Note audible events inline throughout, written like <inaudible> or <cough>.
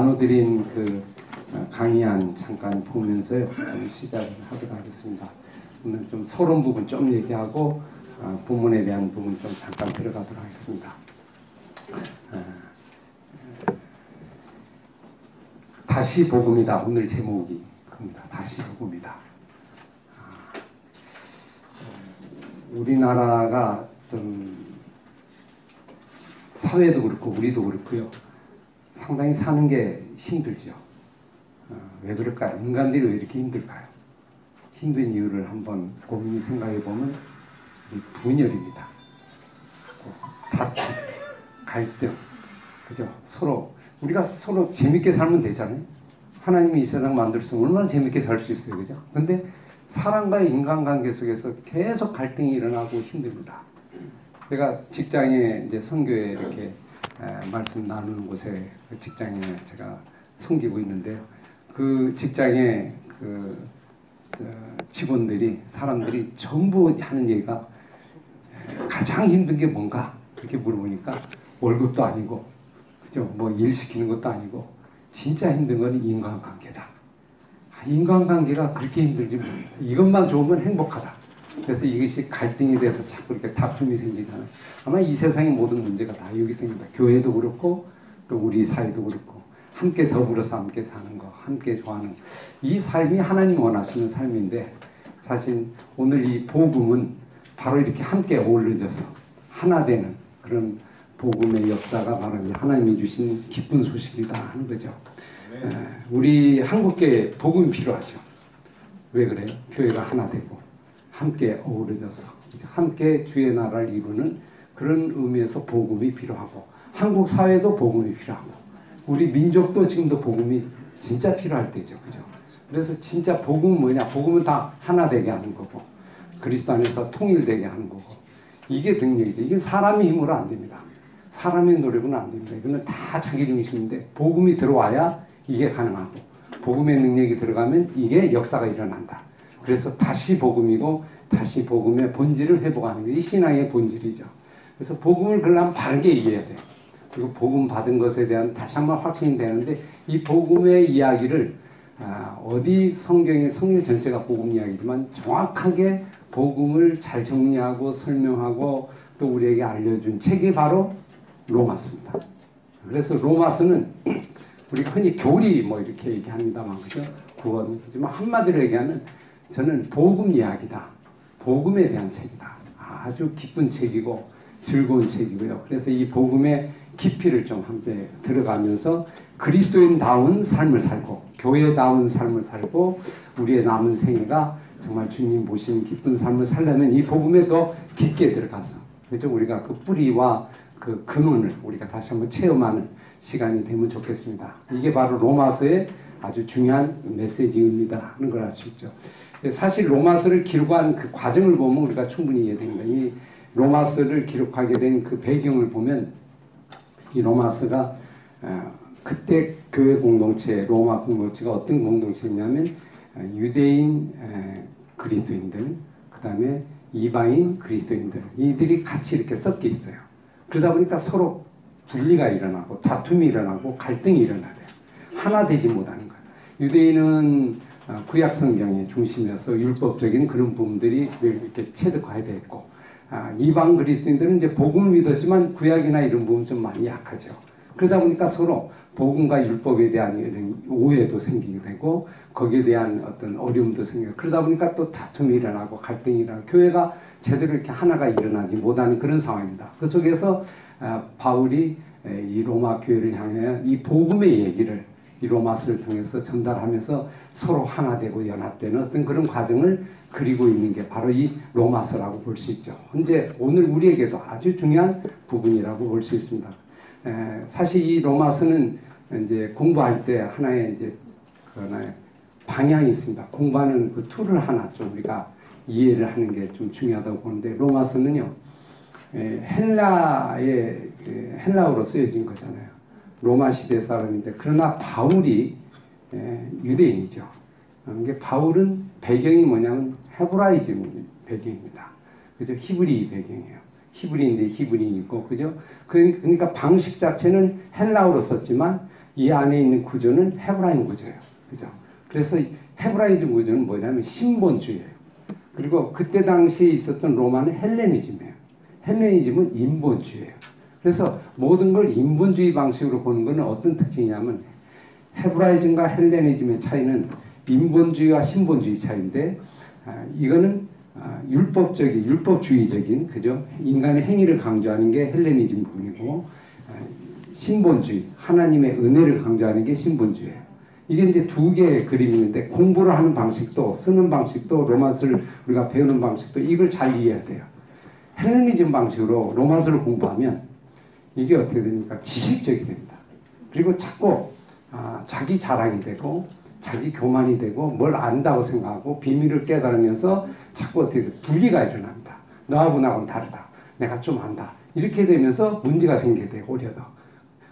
나눠드린 그 어, 강의안 잠깐 보면서 시작을 하도록 하겠습니다. 오늘 좀 서론 부분 좀 얘기하고 어, 본문에 대한 부분 좀 잠깐 들어가도록 하겠습니다. 어, 다시 복음이다. 오늘 제목이 그니다 다시 복음이다. 아, 우리나라가 좀 사회도 그렇고 우리도 그렇고요. 상당히 사는 게 힘들죠. 어, 왜 그럴까요? 인간들이 왜 이렇게 힘들까요? 힘든 이유를 한번 고민히 생각해 보면 분열입니다. 다툼, 갈등, 그죠? 서로 우리가 서로 재밌게 살면 되잖아요. 하나님이 이 세상 만들었으면 얼마나 재밌게 살 수 있어요, 그죠? 근데 사람과의 인간관계 속에서 계속 갈등이 일어나고 힘듭니다. 제가 직장에 이제 선교에 이렇게 말씀 나누는 곳에 그 직장에 제가 섬기고 있는데요. 그 직장에 그 직원들이 사람들이 전부 하는 얘기가 가장 힘든 게 뭔가 그렇게 물어보니까 월급도 아니고 그죠 뭐 일 시키는 것도 아니고 진짜 힘든 건 인간관계다. 아, 인간관계가 그렇게 힘들지 이것만 좋으면 행복하다. 그래서 이것이 갈등이 돼서 자꾸 이렇게 다툼이 생기잖아요. 아마 이 세상의 모든 문제가 다 여기 생긴다. 교회도 그렇고 또 우리 사회도 그렇고 함께 더불어서 함께 사는 거, 함께 좋아하는 이 삶이 하나님 원하시는 삶인데 사실 오늘 이 복음은 바로 이렇게 함께 어우러져서 하나 되는 그런 복음의 역사가 바로 하나님이 주신 기쁜 소식이다 하는 거죠. 네. 우리 한국교회 복음이 필요하죠. 왜 그래요? 교회가 하나 되고 함께 어우러져서 함께 주의 나라를 이루는 그런 의미에서 복음이 필요하고 한국 사회도 복음이 필요하고 우리 민족도 지금도 복음이 진짜 필요할 때죠. 그죠? 그래서 진짜 복음은 뭐냐? 복음은 다 하나 되게 하는 거고 그리스도 안에서 통일되게 하는 거고 이게 능력이죠. 이게 사람의 힘으로 안 됩니다. 사람의 노력은 안 됩니다. 이거는 다 자기 중심인데 복음이 들어와야 이게 가능하고 복음의 능력이 들어가면 이게 역사가 일어난다. 그래서 다시 복음이고 다시 복음의 본질을 회복하는 게 이 신앙의 본질이죠. 그래서 복음을 그러려면 바르게 얘기해야 돼. 그리고 복음 받은 것에 대한 다시 한번 확신이 되는데 이 복음의 이야기를 아, 어디 성경의 성경 전체가 복음 이야기지만 정확하게 복음을 잘 정리하고 설명하고 또 우리에게 알려준 책이 바로 로마서입니다. 그래서 로마서는 우리가 흔히 교리 뭐 이렇게 얘기합니다만 그죠? 구원 하지만 한마디로 얘기하면 저는 복음 이야기다. 복음에 대한 책이다. 아주 기쁜 책이고 즐거운 책이고요. 그래서 이 복음의 깊이를 좀 함께 들어가면서 그리스도인다운 삶을 살고 교회다운 삶을 살고 우리의 남은 생애가 정말 주님 보시는 기쁜 삶을 살려면 이 복음에 더 깊게 들어가서 그죠 우리가 그 뿌리와 그 근원을 우리가 다시 한번 체험하는 시간이 되면 좋겠습니다. 이게 바로 로마서의 아주 중요한 메시지입니다 하는 걸 알 수 있죠. 사실 로마서를 기록한 그 과정을 보면 우리가 충분히 이해됩니다. 이 로마서를 기록하게 된 그 배경을 보면 이 로마서가 어, 그때 교회 공동체 로마 공동체가 어떤 공동체냐면 어, 유대인 그리스도인들 그 다음에 이방인 그리스도인들 이들이 같이 이렇게 섞여 있어요. 그러다 보니까 서로 분리가 일어나고 다툼이 일어나고 갈등이 일어나요. 하나 되지 못하는 거예요. 유대인은 어, 구약 성경의 중심에서 율법적인 그런 부분들이 이렇게 체득화되어 있고 아, 이방 그리스도인들은 이제 복음을 믿었지만 구약이나 이런 부분 좀 많이 약하죠. 그러다 보니까 서로 복음과 율법에 대한 오해도 생기게 되고 거기에 대한 어떤 어려움도 생기고 그러다 보니까 또 다툼이 일어나고 갈등이 일어나고 교회가 제대로 이렇게 하나가 일어나지 못하는 그런 상황입니다. 그 속에서 아, 바울이 이 로마 교회를 향해 이 복음의 얘기를 이 로마서를 통해서 전달하면서 서로 하나 되고 연합되는 어떤 그런 과정을 그리고 있는 게 바로 이 로마서라고 볼 수 있죠. 현재 오늘 우리에게도 아주 중요한 부분이라고 볼 수 있습니다. 에, 사실 이 로마서는 이제 공부할 때 하나의 이제 그 하나의 방향이 있습니다. 공부하는 그 tool을 하나 좀 우리가 이해를 하는 게 좀 중요하다고 보는데 로마서는요 에, 헬라의 그 헬라어로 쓰여진 거잖아요. 로마 시대 사람인데 그러나 바울이 에, 유대인이죠. 이게 바울은 배경이 뭐냐면 헤브라이즘 배경입니다. 그죠? 히브리 배경이에요. 히브리인데 히브리이고 그죠? 그, 그러니까 방식 자체는 헬라어로 썼지만 이 안에 있는 구조는 헤브라이즘 구조예요. 그죠? 그래서 헤브라이즘 구조는 뭐냐면 신본주의예요. 그리고 그때 당시에 있었던 로마는 헬레니즘이에요. 헬레니즘은 인본주의예요. 그래서 모든 걸 인본주의 방식으로 보는 것은 어떤 특징이냐면 헤브라이즘과 헬레니즘의 차이는 인본주의와 신본주의 차이인데 아, 이거는 아, 율법적인 율법주의적인 그죠 인간의 행위를 강조하는 게 헬레니즘 부분이고 아, 신본주의 하나님의 은혜를 강조하는 게 신본주의예요. 이게 이제 두 개의 그림이 있는데 공부를 하는 방식도 쓰는 방식도 로마서를 우리가 배우는 방식도 이걸 잘 이해해야 돼요. 헬레니즘 방식으로 로마서를 공부하면 이게 어떻게 됩니까? 지식적이 됩니다. 그리고 자꾸 아, 자기 자랑이 되고 자기 교만이 되고 뭘 안다고 생각하고 비밀을 깨달으면서 자꾸 어떻게 돼? 분리가 일어납니다. 너하고 나하고는 다르다. 내가 좀 안다. 이렇게 되면서 문제가 생기게 돼요. 오히려 더.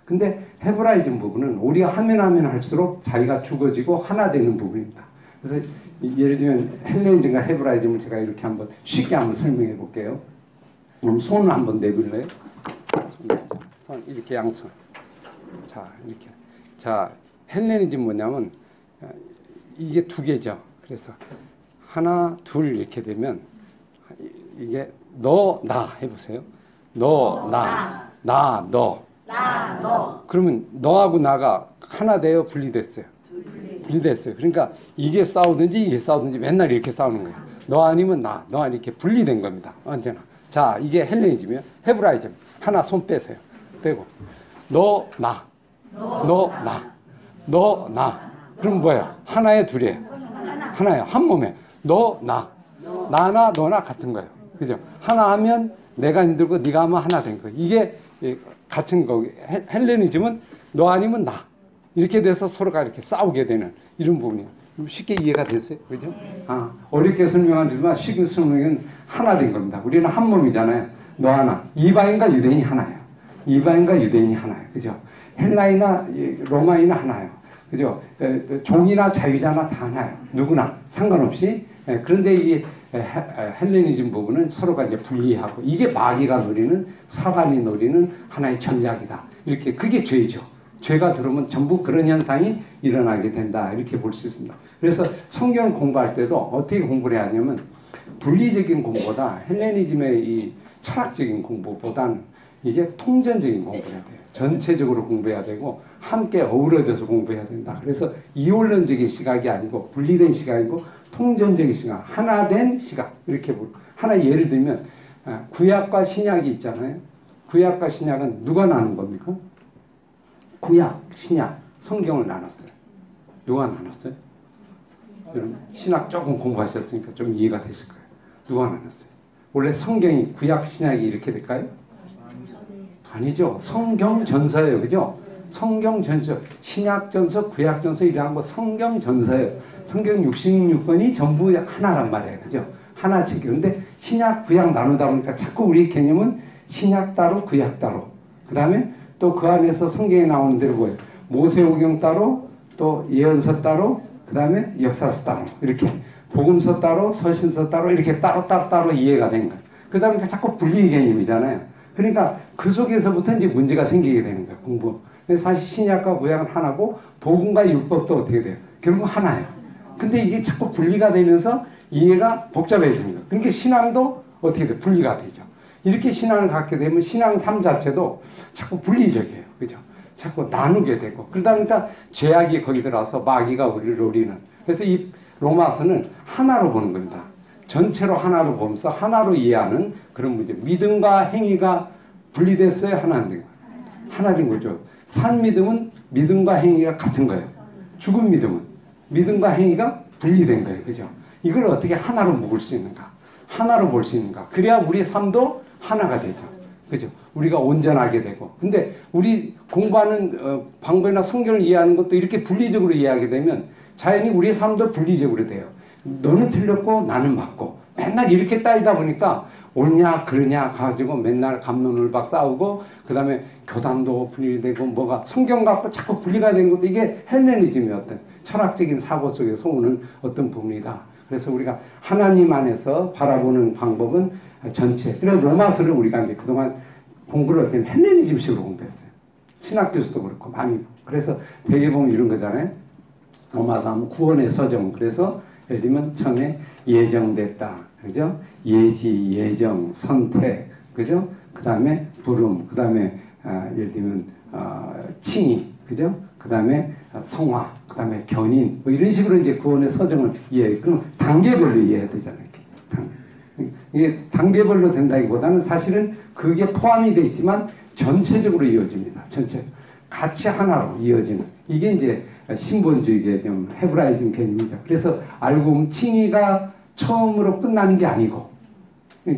근데 헤브라이즘 부분은 우리가 하면 하면 할수록 자기가 죽어지고 하나 되는 부분입니다. 그래서 예를 들면 헬레니즘과 헤브라이즘을 제가 이렇게 한번 쉽게 한번 설명해 볼게요. 그럼 손을 한번 내볼래요? 손 이렇게 양손. 자 이렇게. 자 헬레니즘 뭐냐면 어, 이게 두 개죠. 그래서 하나 둘 이렇게 되면 이게 너 나 해보세요. 너 나 나 너. 나, 너. 그러면 너하고 나가 하나 되어 분리됐어요. 분리됐어요. 그러니까 이게 싸우든지 이게 싸우든지 맨날 이렇게 싸우는 거예요. 너 아니면 나, 너 아니 이렇게 분리된 겁니다. 언제나. 자, 이게 헬레니즘이요. 헤브라이즘. 하나 손 빼세요. 빼고. 너, 나. 너, 나. 너, 나. 그럼 뭐예요? 하나에 둘이에요. 하나예요. 한 몸에. 너, 나. 나나 너나 같은 거예요. 그죠? 하나 하면 내가 힘들고 네가 하면 하나 된 거예요. 이게 같은 거. 헬레니즘은 너 아니면 나. 이렇게 돼서 서로가 이렇게 싸우게 되는 이런 부분이에요. 쉽게 이해가 됐어요? 그죠? 아, 어렵게 설명하지만 쉽게 설명은 하나 된 겁니다. 우리는 한 몸이잖아요. 너 하나. 이방인과 유대인이 하나예요. 이방인과 유대인이 하나예요. 그죠? 헬라이나 로마인은 하나예요. 그죠? 종이나 자유자나 다 하나예요. 누구나 상관없이. 그런데 이 헬레니즘 부분은 서로가 이제 분리하고 이게 마귀가 노리는 사단이 노리는 하나의 전략이다. 이렇게 그게 죄죠. 죄가 들어오면 전부 그런 현상이 일어나게 된다. 이렇게 볼 수 있습니다. 그래서 성경 공부할 때도 어떻게 공부를 해야 하냐면 분리적인 공부보다 헬레니즘의 이 철학적인 공부보다는 이게 통전적인 공부를 해야 돼요. 전체적으로 공부해야 되고 함께 어우러져서 공부해야 된다. 그래서 이원론적인 시각이 아니고 분리된 시각이고 통전적인 시각, 하나 된 시각 이렇게 볼. 하나 예를 들면 구약과 신약이 있잖아요. 구약과 신약은 누가 나눈 겁니까? 구약, 신약, 성경을 나눴어요. 누가 나눴어요? 여러분 신학 조금 공부하셨으니까 좀 이해가 되실 거예요. 누가 나눴어요? 원래 성경이 구약, 신약이 이렇게 될까요? 아니죠. 성경 전서예요. 그죠? 성경 전서, 신약 전서, 구약 전서 이런 거 성경 전서예요. 성경 66권이 전부 하나란 말이에요. 그죠? 하나 책. 근데 신약, 구약 나누다 보니까 자꾸 우리 개념은 신약 따로, 구약 따로. 그 다음에 또 그 안에서 성경에 나오는 대로 뭐예요? 모세오경 따로, 또 예언서 따로, 그 다음에 역사서 따로. 이렇게. 복음서 따로, 서신서 따로, 이렇게 따로, 따로, 따로 이해가 된 거예요. 그 다음에 자꾸 분리 개념이잖아요. 그러니까 그 속에서부터 이제 문제가 생기게 되는 거예요. 공부. 사실 신약과 구약은 하나고 복음과 율법도 어떻게 돼요? 결국 하나예요. 근데 이게 자꾸 분리가 되면서 이해가 복잡해지는 거예요. 그러니까 신앙도 어떻게 돼요? 분리가 되죠. 이렇게 신앙을 갖게 되면 신앙 삶 자체도 자꾸 분리적이에요. 그죠? 자꾸 나누게 되고. 그러다 보니까 죄악이 거기 들어와서 마귀가 우리를 노리는. 그래서 이 로마서는 하나로 보는 겁니다. 전체로 하나로 보면서 하나로 이해하는 그런 문제. 믿음과 행위가 분리됐어요? 하나 된 하나 된 거죠. 산 믿음은 믿음과 행위가 같은 거예요. 죽은 믿음은 믿음과 행위가 분리된 거예요. 그죠? 이걸 어떻게 하나로 묶을 수 있는가? 하나로 볼 수 있는가? 그래야 우리 삶도 하나가 되죠. 그죠? 우리가 온전하게 되고. 근데 우리 공부하는 어, 방법이나 성경을 이해하는 것도 이렇게 분리적으로 이해하게 되면 자연히 우리의 삶도 분리적으로 돼요. 너는 틀렸고 나는 맞고. 맨날 이렇게 따지다 보니까 옳냐 그러냐 가지고 맨날 감론을박 싸우고 그 다음에 교단도 분리되고 뭐가 성경 갖고 자꾸 분리가 되는 것도 이게 헬레니즘의 어떤 철학적인 사고 속에서 오는 어떤 부분이다. 그래서 우리가 하나님 안에서 바라보는 방법은 전체. 그래서 로마서를 우리가 이제 그동안 공부를 어떻게 헬레니즘식으로 공부했어요. 신학 교수도 그렇고 많이 그래서 대개 보면 이런 거잖아요. 로마서 하면 구원의 서정. 그래서 예를 들면 처음에 예정됐다. 그죠? 예지, 예정, 선택. 그죠? 그 다음에 부름. 그 다음에 아, 예를 들면 아, 칭의. 그죠? 그 다음에 성화. 그 다음에 견인. 뭐 이런 식으로 이제 구원의 서정을 이해해. 그럼 단계별로 이해해야 되잖아요. 이렇게. 단- 이게 단계별로 된다기보다는 사실은 그게 포함이 돼 있지만 전체적으로 이어집니다. 전체 같이 하나로 이어지는 이게 이제 신본주의의 좀 헤브라이즘 개념이죠. 그래서 알고 보면 칭의가 처음으로 끝나는 게 아니고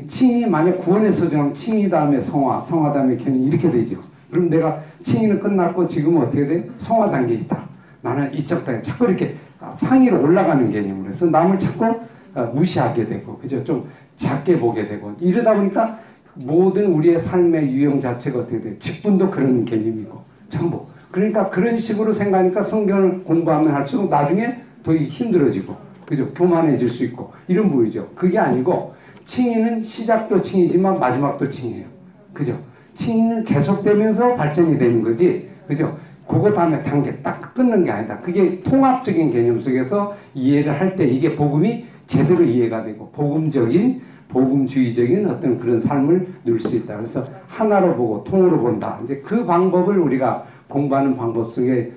칭의 만약 구원의 서정하면 칭의 다음에 성화, 성화 다음에 견인 이렇게 되죠. 그럼 내가 칭의는 끝났고 지금은 어떻게 돼? 성화 단계에 있다. 나는 이쪽 단계 자꾸 이렇게 상위로 올라가는 개념으로 해서 남을 자꾸 어, 무시하게 되고 그죠? 좀 작게 보게 되고 이러다 보니까 모든 우리의 삶의 유형 자체가 어떻게 돼요? 직분도 그런 개념이고 전부 그러니까 그런 식으로 생각하니까 성경을 공부하면 할수록 나중에 더 힘들어지고 그죠? 교만해질 수 있고 이런 부분이죠. 그게 아니고 칭의는 시작도 칭이지만 마지막도 칭이에요. 그죠? 칭의는 계속되면서 발전이 되는 거지. 그죠? 그거 다음에 단계 딱 끊는 게 아니다. 그게 통합적인 개념 속에서 이해를 할 때 이게 복음이 제대로 이해가 되고 복음적인 복음주의적인 어떤 그런 삶을 누릴 수 있다. 그래서 하나로 보고 통으로 본다. 이제 그 방법을 우리가 공부하는 방법 이제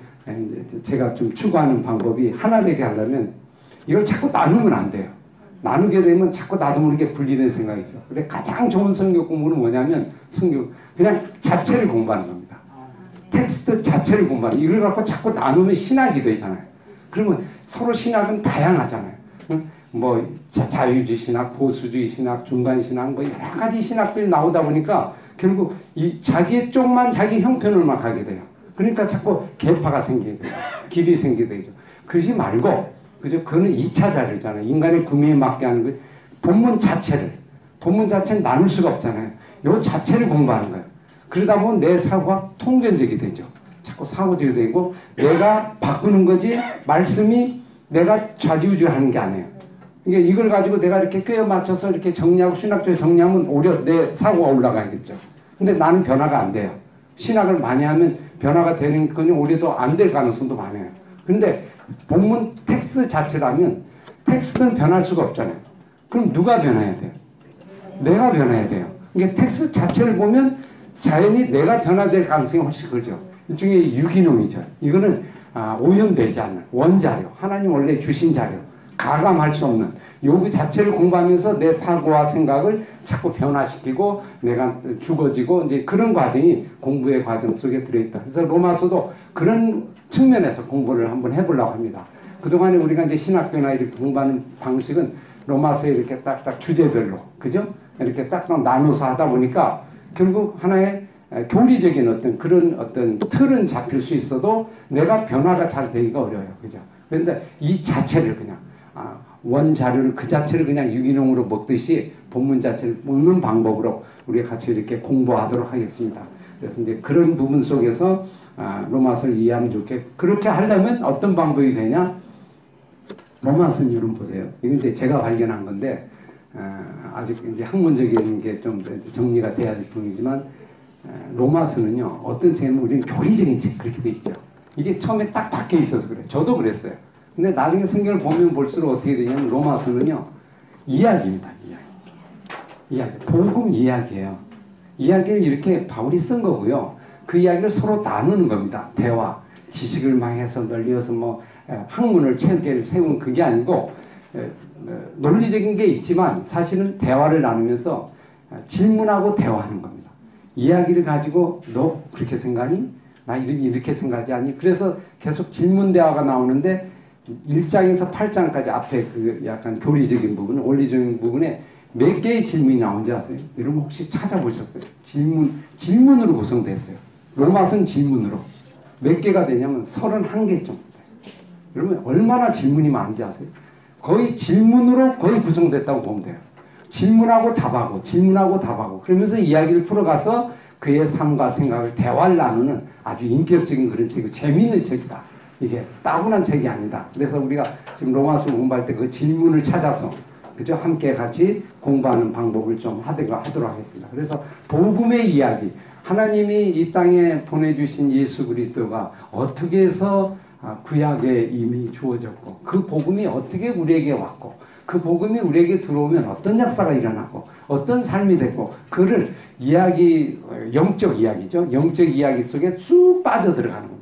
제가 좀 추구하는 방법이 하나 되게 하려면 이걸 자꾸 나누면 안 돼요. 나누게 되면 자꾸 나도 모르게 분리된 생각이죠. 근데 가장 좋은 성경 공부는 뭐냐면 성경 그냥 자체를 공부하는 겁니다. 텍스트 자체를 공부하는 이걸 갖고 자꾸 나누면 신학이 되잖아요. 그러면 서로 신학은 다양하잖아요. 응? 뭐 자, 자유주의 신학, 보수주의 신학, 중간 신학 뭐 여러 가지 신학들이 나오다 보니까 결국 이 자기 쪽만 자기 형편을만 가게 돼요. 그러니까 자꾸 개파가 생기게 돼요. 길이 생기게 되죠. 그러지 말고 그죠? 그거는 2차 자료잖아요. 인간의 구미에 맞게 하는 거. 본문 자체를 본문 자체는 나눌 수가 없잖아요. 요 자체를 공부하는 거예요. 그러다 보면 내 사고가 통전적이 되죠. 자꾸 사고적이 되고 내가 바꾸는 거지 말씀이 내가 좌지우지 하는 게 아니에요. 이게 이걸 가지고 내가 이렇게 꿰어 맞춰서 이렇게 정리하고 신학적으로 정리하면 오히려 내 사고가 올라가겠죠. 근데 나는 변화가 안 돼요. 신학을 많이 하면 변화가 되는 건 오히려 더안될 가능성도 많아요. 근데 본문 텍스트 자체라면 텍스트는 변할 수가 없잖아요. 그럼 누가 변해야 돼요? 내가 변해야 돼요. 이게 텍스트 자체를 보면 자연히 내가 변화될 가능성이 훨씬 크죠. 일종의 유기농이죠. 이거는 아, 오염되지 않는 원자료, 하나님 원래 주신 자료, 가감할 수 없는 요구 자체를 공부하면서 내 사고와 생각을 자꾸 변화시키고 내가 죽어지고 이제 그런 과정이 공부의 과정 속에 들어있다. 그래서 로마서도 그런 측면에서 공부를 한번 해보려고 합니다. 그동안에 우리가 이제 신학교나 이렇게 공부하는 방식은 로마서에 이렇게 딱딱 주제별로, 그죠? 이렇게 딱딱 나눠서 하다 보니까 결국 하나의 교리적인 어떤 그런 어떤 틀은 잡힐 수 있어도 내가 변화가 잘 되기가 어려워요. 그죠? 그런데 이 자체를 그냥, 아, 원 자료를 그 자체를 그냥 유기농으로 먹듯이 본문 자체를 먹는 방법으로 우리가 같이 이렇게 공부하도록 하겠습니다. 그래서 이제 그런 부분 속에서 아, 로마서를 이해하면 좋게 그렇게 하려면 어떤 방법이 되냐? 로마서는 이름 보세요. 이건 이제 제가 발견한 건데 아, 아직 이제 학문적인 게 좀 정리가 돼야 될 부분이지만 아, 로마서는요 어떤 책은 우리는 교리적인 책 그렇게 돼 있죠. 이게 처음에 딱 박혀 있어서 그래. 저도 그랬어요. 근데 나중에 성경을 보면 볼수록 어떻게 되냐면 로마서는요 이야기입니다. 이야기. 이야기. 복음 이야기예요. 이야기를 이렇게 바울이 쓴 거고요. 그 이야기를 서로 나누는 겁니다. 대화. 지식을 망해서 널리어서 뭐 에, 학문을 체계를 세운 그게 아니고 논리적인 게 있지만 사실은 대화를 나누면서 에, 질문하고 대화하는 겁니다. 이야기를 가지고 너 그렇게 생각하니? 나 이렇게 생각하지 않니? 그래서 계속 질문 대화가 나오는데 1장에서 8장까지 앞에 그 약간 교리적인 부분, 원리적인 부분에 몇 개의 질문이 나온지 아세요? 여러분 혹시 찾아보셨어요? 질문, 질문으로 구성됐어요. 로마서는 질문으로. 몇 개가 되냐면 31개 정도 돼요. 여러분 얼마나 질문이 많은지 아세요? 거의 질문으로 거의 구성됐다고 보면 돼요. 질문하고 답하고 질문하고 답하고 그러면서 이야기를 풀어가서 그의 삶과 생각을 대화를 나누는 아주 인격적인 그런 책이 재미있는 책이다. 이게 따분한 책이 아니다. 그래서 우리가 지금 로마서 공부할 때 그 질문을 찾아서 그죠? 함께 같이 공부하는 방법을 좀 하도록 하겠습니다. 그래서 복음의 이야기, 하나님이 이 땅에 보내주신 예수 그리스도가 어떻게 해서 아, 구약에 이미 주어졌고 그 복음이 어떻게 우리에게 왔고 그 복음이 우리에게 들어오면 어떤 역사가 일어나고 어떤 삶이 되고 그를 이야기 영적 이야기죠 영적 이야기 속에 쭉 빠져 들어가는 겁니다.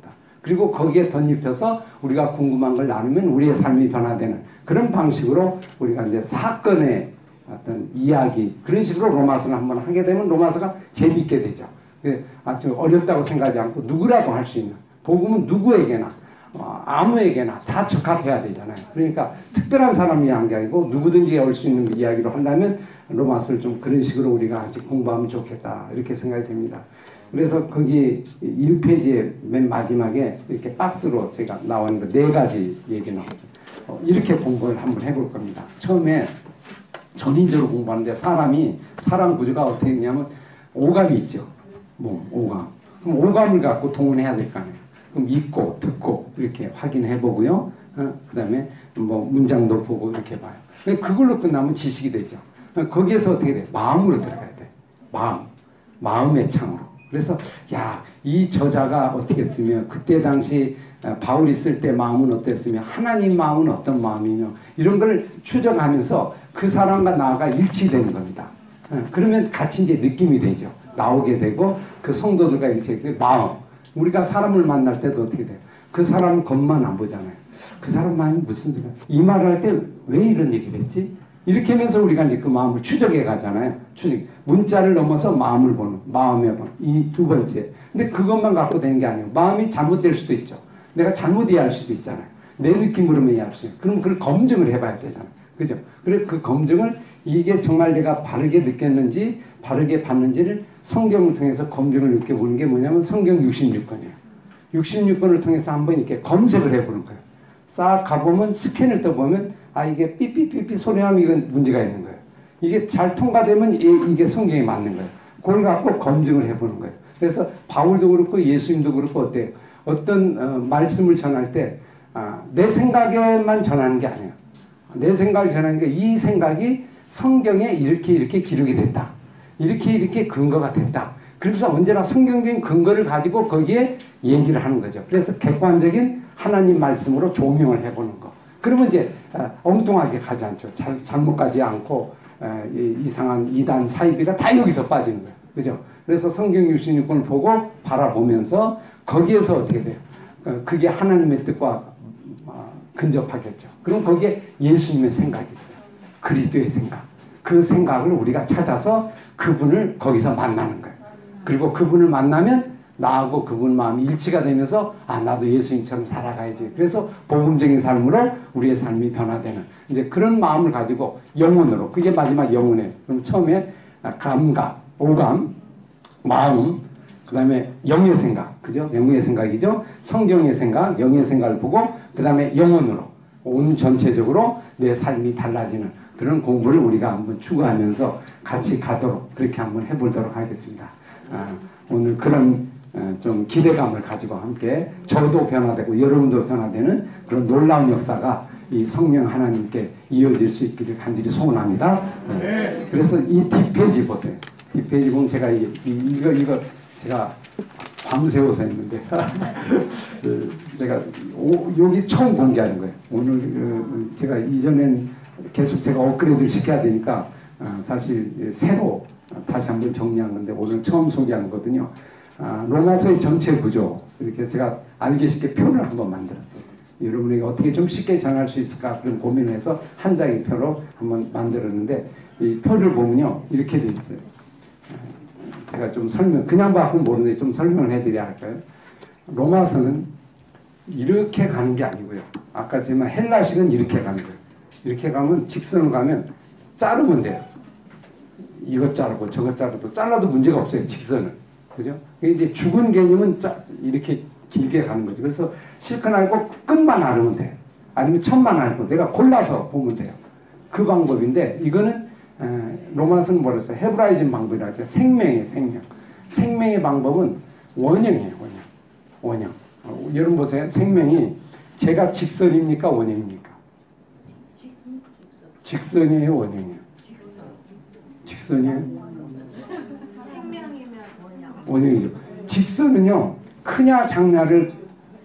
그리고 거기에 덧입혀서 우리가 궁금한 걸 나누면 우리의 삶이 변화되는 그런 방식으로 우리가 이제 사건의 어떤 이야기 그런 식으로 로마서를 한번 하게 되면 로마서가 재밌게 되죠. 그 아주 어렵다고 생각하지 않고 누구라도 할 수 있는 복음은 누구에게나 어, 아무에게나 다 적합해야 되잖아요. 그러니까 특별한 사람이 한 게 아니고 누구든지 올 수 있는 이야기로 한다면 로마서를 좀 그런 식으로 우리가 아직 공부하면 좋겠다 이렇게 생각이 됩니다. 그래서 거기 1페이지의 맨 마지막에 이렇게 박스로 제가 나온 네 가지 얘기 나왔어요. 어, 이렇게 공부를 한번 해볼 겁니다. 처음에 전인적으로 공부하는데 사람이 사람 구조가 어떻게 되냐면 오감이 있죠. 뭐 오감. 그럼 오감을 갖고 동원해야 될 거 아니에요. 그럼 읽고 듣고 이렇게 확인해 보고요. 어, 그다음에 뭐 문장도 보고 이렇게 봐요. 그걸로 끝나면 지식이 되죠. 거기에서 어떻게 돼? 마음으로 들어가야 돼. 마음. 마음의 창으로. 그래서 야, 이 저자가 어떻게 쓰며 그때 당시 어, 바울이 쓸 때 마음은 어땠으며 하나님 마음은 어떤 마음이며 이런 걸 추적하면서 그 사람과 나가 일치되는 겁니다. 어, 그러면 같이 이제 느낌이 되죠. 나오게 되고 그 성도들과 일치 그 마음. 우리가 사람을 만날 때도 어떻게 돼요? 그 사람 겉만 안 보잖아요. 그 사람 마음이 무슨 이 말을 할 때 왜 이런 얘기를 했지? 이렇게 하면서 우리가 이제 그 마음을 추적해 가잖아요. 추적. 문자를 넘어서 마음을 보는, 마음의 본. 이두 번째. 근데 그것만 갖고 되는 게 아니에요. 마음이 잘못될 수도 있죠. 내가 잘못 이해할 수도 있잖아요. 내 느낌으로만 이해할 수 있어요. 그럼 그걸 검증을 해봐야 되잖아요. 그죠? 그래 그 검증을 이게 정말 내가 바르게 느꼈는지 바르게 봤는지를 성경을 통해서 검증을 느껴보는 게 뭐냐면 성경 66권이에요. 66권을 통해서 한번 이렇게 검색을 해보는 거예요. 싹 가보면 스캔을 떠보면 아 이게 삐삐삐삐 소리나면 이건 문제가 있는 거예요. 이게 잘 통과되면 이게 성경에 맞는 거예요. 그걸 갖고 검증을 해보는 거예요. 그래서 바울도 그렇고 예수님도 그렇고 어때요? 어떤 어, 말씀을 전할 때내 아, 생각에만 전하는 게 아니에요. 내 생각을 전하는 게 이 생각이 성경에 이렇게 이렇게 기록이 됐다. 이렇게 이렇게 근거가 됐다. 그래서 언제나 성경적인 근거를 가지고 거기에 얘기를 하는 거죠. 그래서 객관적인 하나님 말씀으로 조명을 해보는 거. 그러면 이제 어, 엉뚱하게 가지 않죠. 잘, 잘못 가지 않고 어, 이상한 이단 사이비가 다 여기서 빠지는 거예요. 그죠? 그래서 성경 66권을 보고 바라보면서 거기에서 어떻게 돼요? 어, 그게 하나님의 뜻과 근접하겠죠. 그럼 거기에 예수님의 생각이 있어요. 그리스도의 생각. 그 생각을 우리가 찾아서 그분을 거기서 만나는 거예요. 그리고 그분을 만나면 나하고 그분 마음이 일치가 되면서 아 나도 예수님처럼 살아가야지. 그래서 복음적인 삶으로 우리의 삶이 변화되는 이제 그런 마음을 가지고 영혼으로 그게 마지막 영혼에 그럼 처음에 감각, 오감, 마음, 그 다음에 영의 생각, 그죠? 영의 생각이죠. 성경의 생각, 영의 생각을 보고 그 다음에 영혼으로 온 전체적으로 내 삶이 달라지는 그런 공부를 우리가 한번 추구하면서 같이 가도록 그렇게 한번 해보도록 하겠습니다. 아, 오늘 그런 어, 좀 기대감을 가지고 함께 저도 변화되고 여러분도 변화되는 그런 놀라운 역사가 이 성령 하나님께 이어질 수 있기를 간절히 소원합니다. 네. 그래서 이 뒷페이지 보세요. 뒷페이지 보면 제가 이, 이 거 이거 제가 밤새워서 했는데 <laughs> 그 제가 오, 여기 처음 공개하는 거예요. 오늘 그, 제가 이전엔 계속 제가 업그레이드를 시켜야 되니까 어, 사실 새로 다시 한번 정리한 건데 오늘 처음 소개하는 거거든요. 아, 로마서의 전체 구조 이렇게 제가 알기 쉽게 표를 한번 만들었어요. 여러분에게 어떻게 좀 쉽게 전할 수 있을까 그런 고민해서 한 장의 표로 한번 만들었는데 이 표를 보면요 이렇게 돼 있어요. 제가 좀 설명 그냥 봐도 모르는데 좀 설명을 해드려야 할까요? 로마서는 이렇게 가는 게 아니고요. 아까 지만 헬라식은 이렇게 가는 거예요. 이렇게 가면 직선으로 가면 자르면 돼요. 이것 자르고 저것 자르도 잘라도 문제가 없어요. 직선은. 그죠? 이제 죽은 개념은 짜, 이렇게 길게 가는 거죠. 그래서 실컷 알고 끝만 알으면 돼. 아니면 첫만 알고 내가 골라서 보면 돼요. 그 방법인데 이거는 로마서는 뭐라 했어요? 헤브라이즘 방법이라 하죠. 생명의 생명. 생명의 방법은 원형이에요. 원형. 원형. 어, 여러분 보세요. 생명이 제가 직선입니까? 원형입니까? 직선이에요, 원형이에요? 직선이에요? 원형이죠. 직선은요, 크냐 작냐를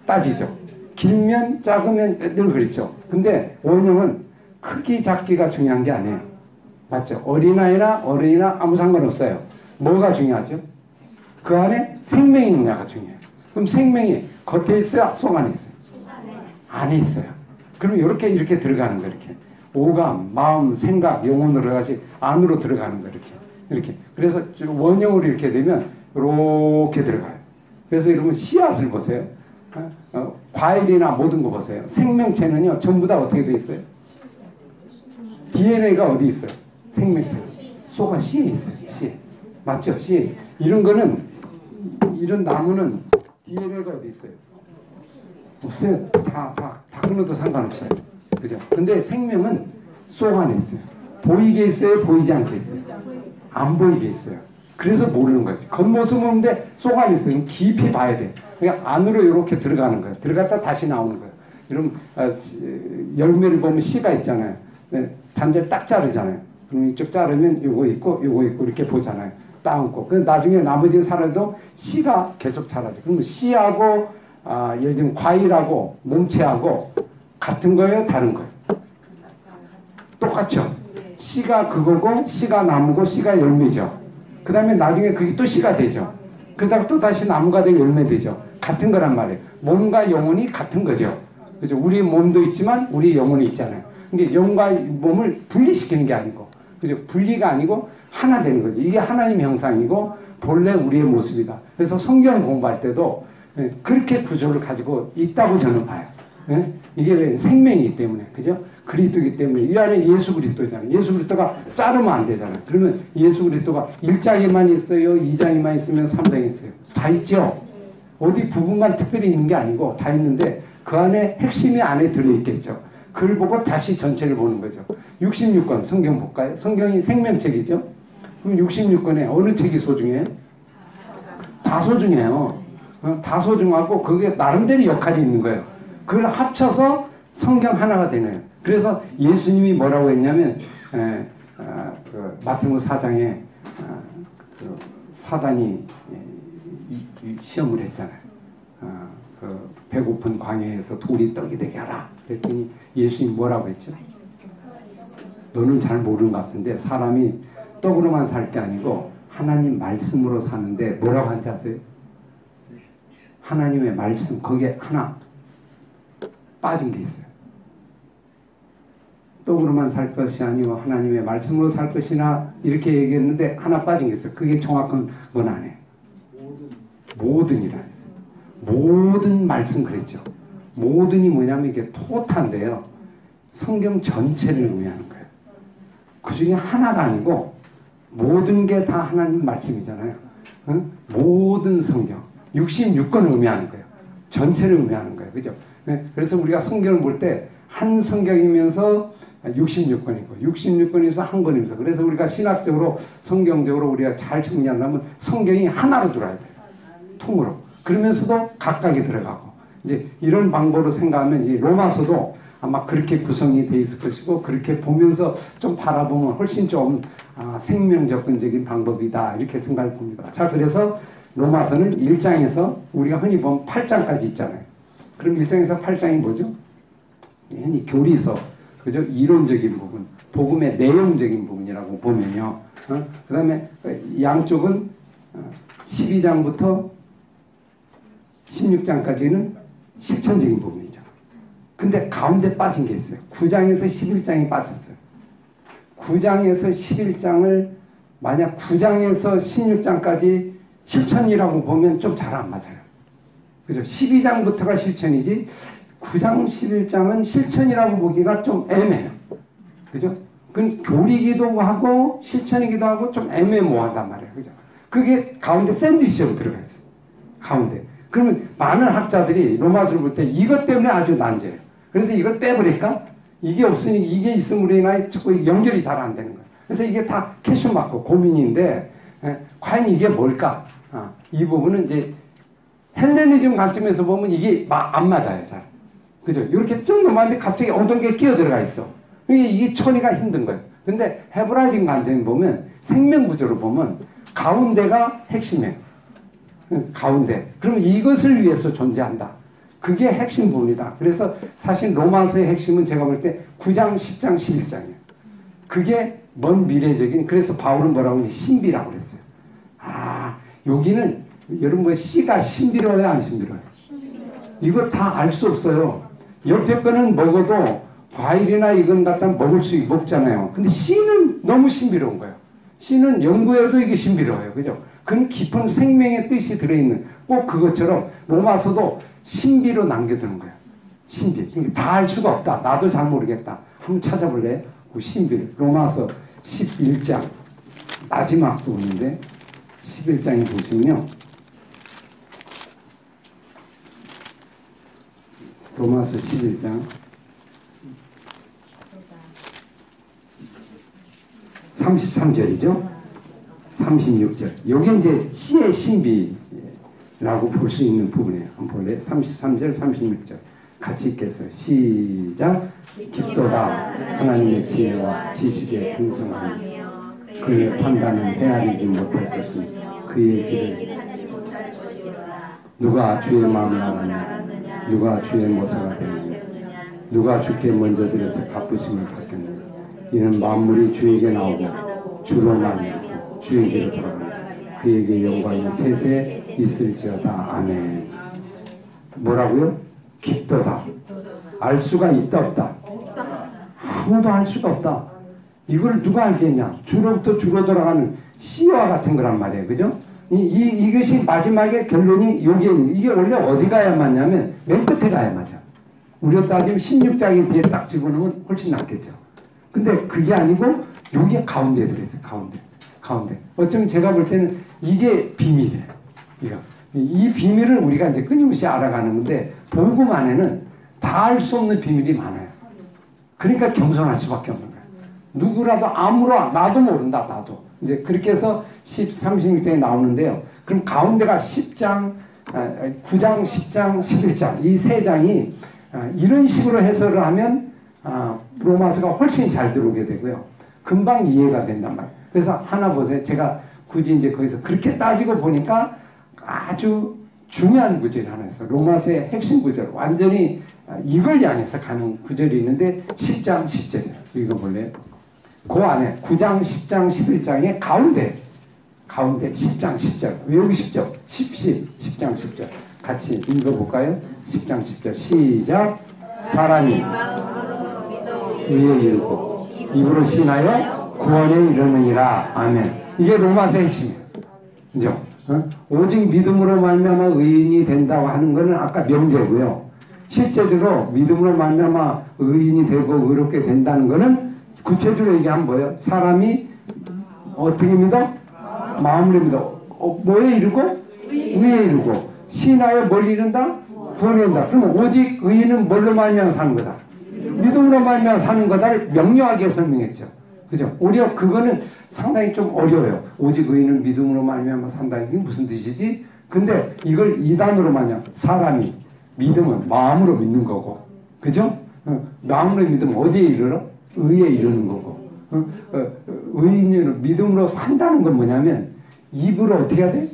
따지죠. 길면 작으면 늘 그랬죠. 근데 원형은 크기 작기가 중요한 게 아니에요. 맞죠? 어린아이나 어른이나 아무 상관없어요. 뭐가 중요하죠? 그 안에 생명이 있느냐가 중요해요. 그럼 생명이 겉에 있어요? 속 안에 있어요? 안에 있어요. 그럼 이렇게 이렇게 들어가는 거 이렇게 오감, 마음, 생각, 영혼으로 같이 안으로 들어가는 거 이렇게 이렇게. 그래서 원형으로 이렇게 되면 이렇게 들어가요. 그래서 여러분 씨앗을 보세요. 어? 어, 과일이나 모든 거 보세요. 생명체는요 전부 다 어떻게 돼 있어요? DNA가 어디 있어요? 생명체. 쏘가 씨에 있어요. 씨. 맞죠? 씨. 이런 거는 이런 나무는 DNA가 어디 있어요? 없어요. 다, 다, 다 끊어도 상관없어요. 그죠? 근데 생명은 속 안에 있어요. 보이게 있어요? 보이지 않게 있어요? 안 보이게 있어요. 그래서 모르는 거죠. 겉모습은 보는데 속 안에 있어요. 그럼 깊이 봐야 돼. 그냥 안으로 이렇게 들어가는 거예요. 들어갔다 다시 나오는 거예요. 이런 어, 시- 열매를 보면 씨가 있잖아요. 네, 반절 딱 자르잖아요. 그럼 이쪽 자르면 요거 있고 요거 있고 이렇게 보잖아요. 따놓고. 그 나중에 나머지 살아도 씨가 계속 자라죠. 그러면 씨하고 아, 예를 들면 과일하고 몸체하고 같은 거예요, 다른 거예요? 똑같죠. 씨가 그거고 씨가 나무고 씨가 열매죠. 그 다음에 나중에 그게 또 씨가 되죠. 그러다가 또 다시 나무가 되고 열매 되죠. 같은 거란 말이에요. 몸과 영혼이 같은 거죠. 그죠? 우리 몸도 있지만 우리 영혼이 있잖아요. 근데 영과 몸을 분리시키는 게 아니고, 그죠? 분리가 아니고 하나 되는 거죠. 이게 하나님 형상이고 본래 우리의 모습이다. 그래서 성경 공부할 때도 예, 그렇게 구조를 가지고 있다고 저는 봐요. 예? 이게 왜 생명이기 때문에, 그죠? 그리스도이기 때문에 이 안에 예수 그리스도잖아요. 예수 그리스도가 자르면 안 되잖아요. 그러면 예수 그리스도가 1장에만 있어요, 2장에만 있으면 3장에 있어요. 다 있죠. 어디 부분만 특별히 있는 게 아니고 다 있는데 그 안에 핵심이 안에 들어 있겠죠. 그걸 보고 다시 전체를 보는 거죠. 66권 성경 볼까요? 성경이 생명책이죠. 그럼 66권에 어느 책이 소중해요? 다 소중해요. 어, 다 소중하고 그게 나름대로 역할이 있는 거예요. 그걸 합쳐서 성경 하나가 되네요. 그래서 예수님이 뭐라고 했냐면 에, 아, 그 마태복음 4장에 아, 그 사단이 예, 시험을 했잖아요. 아, 그 배고픈 광야에서 돌이 떡이 되게 하라. 그랬더니 예수님 뭐라고 했죠? 너는 잘 모르는 것 같은데 사람이 떡으로만 살 게 아니고 하나님 말씀으로 사는데 뭐라고 한지 아세요? 하나님의 말씀 거기에 하나 빠진 게 있어요. 떡으로만 살 것이 아니고 하나님의 말씀으로 살 것이나 이렇게 얘기했는데 하나 빠진 게 있어요. 그게 정확한 건 아니에요. 모든이라 했어요. 모든 말씀 그랬죠. 모든이 뭐냐면 이게 토탈인데요. 성경 전체를 의미하는 거예요. 그 중에 하나가 아니고 모든 게 다 하나님 말씀이잖아요. 응? 모든 성경. 66권을 의미하는 거예요. 전체를 의미하는 거예요. 그죠? 네? 그래서 우리가 성경을 볼 때 한 성경이면서 66권이고 66권이면서 한 권이면서 그래서 우리가 신학적으로 성경적으로 우리가 잘 정리하려면 성경이 하나로 들어야 돼요. 통으로. 그러면서도 각각이 들어가고 이제 이런 방법으로 생각하면 이 로마서도 아마 그렇게 구성이 돼 있을 것이고 그렇게 보면서 좀 바라보면 훨씬 좀 아, 생명접근적인 방법이다 이렇게 생각을 봅니다. 자 그래서 로마서는 1장에서 우리가 흔히 보면 8장까지 있잖아요. 그럼 1장에서 8장이 뭐죠? 이 교리서 그죠? 이론적인 부분, 복음의 내용적인 부분이라고 보면요. 어? 그 다음에 양쪽은 어, 12장부터 16장까지는 실천적인 부분이죠. 근데 가운데 빠진 게 있어요. 9장에서 11장이 빠졌어요. 9장에서 11장을 만약 9장에서 16장까지 실천이라고 보면 좀 잘 안 맞아요. 그죠? 12장부터가 실천이지 9장 11장은 실천이라고 보기가 좀 애매해요. 그죠? 그건 교리기도 하고 실천이기도 하고 좀 애매모호하단 말이에요. 그죠? 그게 가운데 샌드위치로 들어가 있어요. 가운데. 그러면 많은 학자들이 로마서를 볼 때 이것 때문에 아주 난제예요. 그래서 이걸 빼버릴까? 이게 없으니 이게 있으므로 인하여 자꾸 연결이 잘 안 되는 거예요. 그래서 이게 다 캐슈 맞고 고민인데 에, 과연 이게 뭘까? 아, 이 부분은 이제 헬레니즘 관점에서 보면 이게 마- 안 맞아요, 잘. 그죠? 이렇게 쭉 넘어왔는데 갑자기 어떤 게 끼어 들어가 있어. 이게, 이게 처리가 힘든 거예요. 근데 헤브라이징 관점에 보면 생명 구조로 보면 가운데가 핵심이에요. 응, 가운데. 그럼 이것을 위해서 존재한다. 그게 핵심 부분이다. 그래서 사실 로마서의 핵심은 제가 볼 때 9장, 10장, 11장이에요. 그게 먼 미래적인 그래서 바울은 뭐라고 하냐 신비라고 그랬어요. 아 여기는 여러분 뭐 씨가 신비로워요 안 신비로워요? 이거 다 알 수 없어요. 옆에 거는 먹어도 과일이나 이건 갖다 먹을 수 먹잖아요. 근데 씨는 너무 신비로운 거예요. 씨는 연구해도 이게 신비로워요. 그죠? 그건 깊은 생명의 뜻이 들어있는 꼭 그것처럼 로마서도 신비로 남겨두는 거예요. 신비. 다알 수가 없다. 나도 잘 모르겠다. 한번 찾아볼래? 그 신비. 로마서 11장 마지막 부분인데 11장에 보시면요. 로마서 11장 33절이죠. 36절. 요게 이제 씨의 신비라고 볼 수 있는 부분이에요. 한번 볼래요? 33절, 36절. 같이 읽겠어요. 시작. 깊도다 하나님의 지혜와 지식에 풍성하니 그의 판단은 헤아리지 못할 것이니 그의 길을 누가 주의 마음을 알았느냐 누가 주의 모사가 되느냐? 누가 주께 먼저 들여서 갚으심을 받겠느냐? 이는 만물이 주에게 나오고 주로 나뉘고 주에게로 돌아간다 그에게 영광이 세세 있을지어다. 아멘. 뭐라고요? 깊도다. 알 수가 있다 없다. 아무도 알 수가 없다. 이걸 누가 알겠냐? 주로부터 주로 돌아가는 씨와 같은 거란 말이에요. 그죠? 이, 이, 이것이 마지막에 결론이 여기에 이게 원래 어디 가야 맞냐면 맨 끝에 가야 맞아. 우리가 따지면 16장에 뒤에 딱 집어넣으면 훨씬 낫겠죠. 근데 그게 아니고 여기에 가운데에 들어있어요. 가운데. 가운데. 어쩌면 제가 볼 때는 이게 비밀이에요. 이거. 이 비밀을 우리가 이제 끊임없이 알아가는 건데 복음 안에는 다 알 수 없는 비밀이 많아요. 그러니까 겸손할 수밖에 없는 거예요. 누구라도 아무로 나도 모른다 나도. 이제 그렇게 해서 10, 36장에 나오는데요. 그럼 가운데가 10장, 9장, 10장, 11장 이 세 장이 아, 이런 식으로 해설을 하면 아, 로마서가 훨씬 잘 들어오게 되고요. 금방 이해가 된단 말이에요. 그래서 하나 보세요. 제가 굳이 이제 거기서 그렇게 따지고 보니까 아주 중요한 구절이 하나 있어요. 로마서의 핵심 구절. 완전히 아, 이걸 향해서 가는 구절이 있는데 10장 10절이에요. 읽어볼래요? 그 안에 9장, 10장, 11장의 가운데 가운데 10장, 10절 외우기 쉽죠? 10, 10, 10장, 10절 같이 읽어볼까요? 10장, 10절 시작 사람이 의에 이르고 입으로 신하여 구원에 이르느니라 아멘 이게 로마서의 핵심이에요 그죠? 어? 오직 믿음으로 말미암아 의인이 된다고 하는 것은 아까 명제고요 실제적으로 믿음으로 말미암아 의인이 되고 의롭게 된다는 것은 구체적으로 얘기하면 뭐예요? 사람이 어떻게 믿어? 마음으로 믿어. 어, 뭐에 이르고? 위에 이르고. 신하여 뭘 이른다. 그러면 오직 의인은 뭘로 말미암아 사는 거다? 믿음으로 말미암아 사는 거다를 명료하게 설명했죠. 그죠? 오히려 그거는 상당히 좀 어려워요. 오직 의인은 믿음으로 말미암아 산다. 이게 무슨 뜻이지? 근데 이걸 이단으로 마냥 사람이 믿음은 마음으로 믿는 거고. 그죠? 어, 마음으로 믿으면 어디에 이르러? 의에 이르는 거고. 어? 어, 의인은 믿음으로 산다는 건 뭐냐면 입으로 어떻게 해야 돼?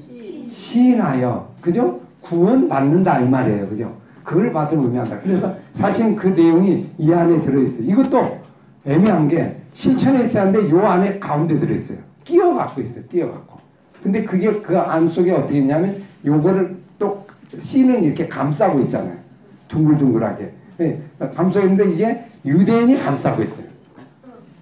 시인하여 그죠? 구원 받는다 이 말이에요 그죠? 그걸 받으면 의미한다 그래서 사실 그 내용이 이 안에 들어있어요 이것도 애매한 게 실천에 있어야 하는데 요 안에 가운데 들어있어요 끼어 갖고 있어요 끼어 갖고 근데 그게 그 안 속에 어떻게 있냐면 요거를 또 씨는 이렇게 감싸고 있잖아요 둥글둥글하게 네, 감싸고 있는데 이게 유대인이 감싸고 있어요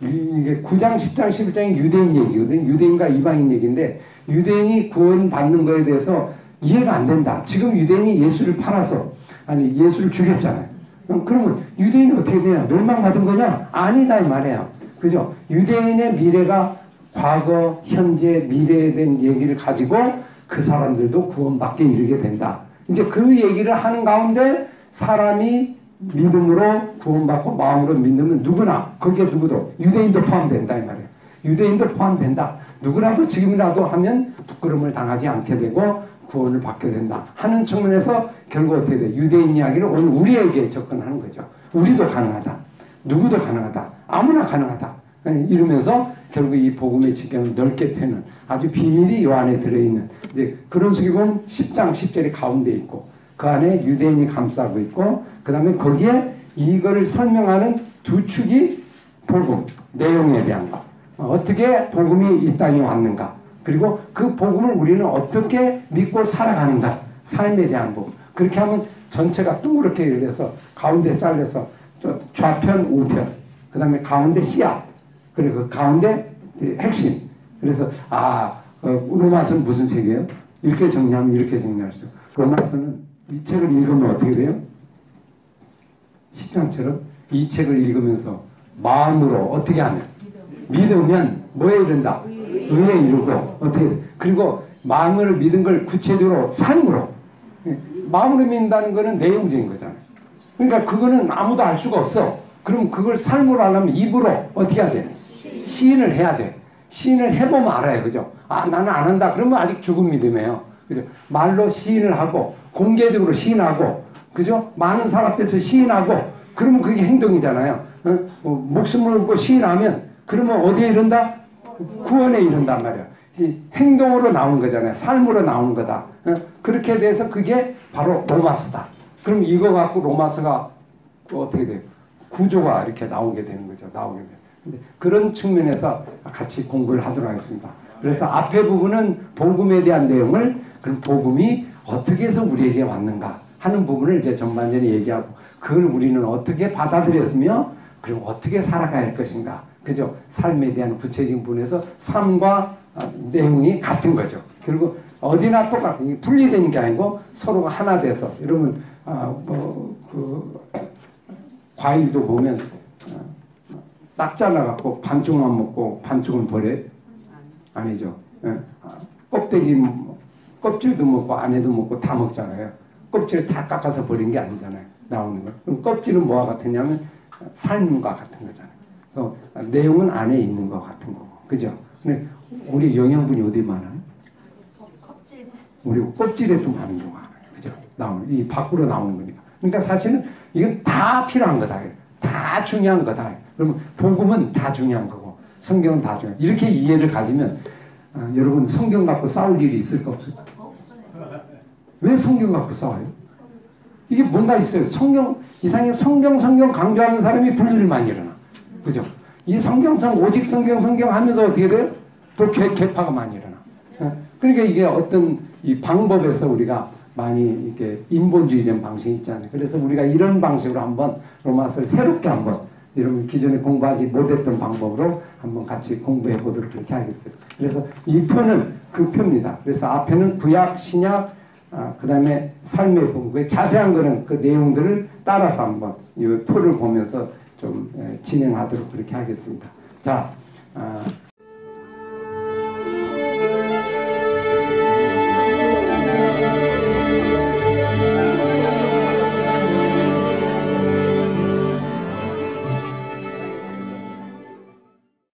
이게 9장, 10장, 11장이 유대인 얘기거든. 유대인과 이방인 얘기인데 유대인이 구원받는 거에 대해서 이해가 안 된다. 지금 유대인이 예수를 팔아서 아니 예수를 죽였잖아요. 그러면 유대인이 어떻게 되냐? 멸망받은 거냐? 아니다 이 말이에요. 그죠? 유대인의 미래가 과거, 현재, 미래에 대한 얘기를 가지고 그 사람들도 구원받게 이르게 된다. 이제 그 얘기를 하는 가운데 사람이 믿음으로 구원받고 마음으로 믿으면 누구나 거기에 누구도 유대인도 포함된다 이 말이에요. 유대인도 포함된다. 누구라도 지금이라도 하면 부끄러움을 당하지 않게 되고 구원을 받게 된다 하는 측면에서 결국 어떻게 돼? 유대인 이야기를 오늘 우리에게 접근하는 거죠. 우리도 가능하다. 누구도 가능하다. 아무나 가능하다. 예, 이러면서 결국 이 복음의 지경을 넓게 펴는 아주 비밀이 요 안에 들어있는 이제 그런 식이 보면 10장 10절이 가운데 있고 그 안에 유대인이 감싸고 있고 그 다음에 거기에 이거를 설명하는 두 축이 복음 내용에 대한 것 어, 어떻게 복음이 이 땅에 왔는가. 그리고 그 복음을 우리는 어떻게 믿고 살아가는가. 삶에 대한 복음. 그렇게 하면 전체가 동그랗게 그래서 가운데 잘려서 저 좌편 우편 그 다음에 가운데 씨앗 그리고 그 가운데 그 핵심. 그래서 아 어, 로마서는 무슨 책이에요? 이렇게 정리하면 이렇게 정리하시죠. 로마서는 이 책을 읽으면 어떻게 돼요? 10장처럼 이 책을 읽으면서 마음으로 어떻게 하냐 믿으면 뭐에 이른다? 의에 이르고 어떻게 돼? 그리고 마음으로 믿은 걸 구체적으로 삶으로 예, 마음으로 믿는다는 거는 내용적인 거잖아요 그러니까 그거는 아무도 알 수가 없어 그럼 그걸 삶으로 하려면 입으로 어떻게 해야 돼? 시인을 해야 돼 시인을 해보면 알아요 그죠? 아 나는 안 한다 그러면 아직 죽은 믿음이에요 그죠? 말로 시인을 하고 공개적으로 시인하고 그죠? 많은 사람 앞에서 시인하고 그러면 그게 행동이잖아요. 어? 어, 목숨을 걸고 시인하면 그러면 어디에 이른다? 구원에 이른단 말이야. 이 행동으로 나온 거잖아요. 삶으로 나온 거다. 어? 그렇게 돼서 그게 바로 로마스다. 그럼 이거 갖고 로마스가 또 어떻게 돼요? 구조가 이렇게 나오게 되는 거죠. 나오게 돼요. 근데 그런 측면에서 같이 공부를 하도록 하겠습니다. 그래서 앞에 부분은 복음에 대한 내용을 그럼 복음이 어떻게 해서 우리에게 왔는가 하는 부분을 이제 전반전에 얘기하고 그걸 우리는 어떻게 받아들였으며 그리고 어떻게 살아가야 할 것인가. 그죠? 삶에 대한 구체적인 부분에서 삶과 아, 내용이 같은 거죠. 그리고 어디나 똑같은 게 분리되는 게 아니고 서로가 하나 돼서 여러분 아, 뭐 그 과일도 보면 어, 딱 잘라갖고 반쪽만 먹고 반쪽은 버려요 아니죠. 예. 아, 껍데기 뭐, 껍질도 먹고 안에도 먹고 다 먹잖아요. 껍질을 다 깎아서 버린 게 아니잖아요. 나오는 걸. 그럼 껍질은 뭐와 같으냐면 삶과 같은 거잖아요. 어, 내용은 안에 있는 것 같은 거고. 그죠? 근데 우리 영양분이 어디 많아요? 껍질. 우리 껍질에도 많은 경우가 많아요. 그죠? 나오는, 이 밖으로 나오는 거니까. 그러니까 사실은 이건 다 필요한 거다. 다 중요한 거다. 그러면 복음은 다 중요한 거고 성경은 다 중요한 이렇게 이해를 가지면 아, 여러분 성경 갖고 싸울 일이 있을까 없을까? 왜 성경 갖고 싸워요? 이게 뭔가 있어요. 성경 이상의 성경 성경 강조하는 사람이 분리를 많이 일어나. 그죠? 이 성경성 오직 성경 성경 하면서 어떻게 돼요? 또 개, 개파가 많이 일어나. 어? 그러니까 이게 어떤 이 방법에서 우리가 많이 이렇게 인본주의적 방식이 있잖아요. 그래서 우리가 이런 방식으로 한번 로마서를 새롭게 한번 여러분 기존에 공부하지 못했던 방법으로 한번 같이 공부해 보도록 그렇게 하겠어요. 그래서 이 표는 그 표입니다. 그래서 앞에는 구약, 신약, 아, 그 다음에 삶의 본부. 자세한 거는 그 내용들을 따라서 한번 이 표를 보면서 좀 에, 진행하도록 그렇게 하겠습니다. 자, 아,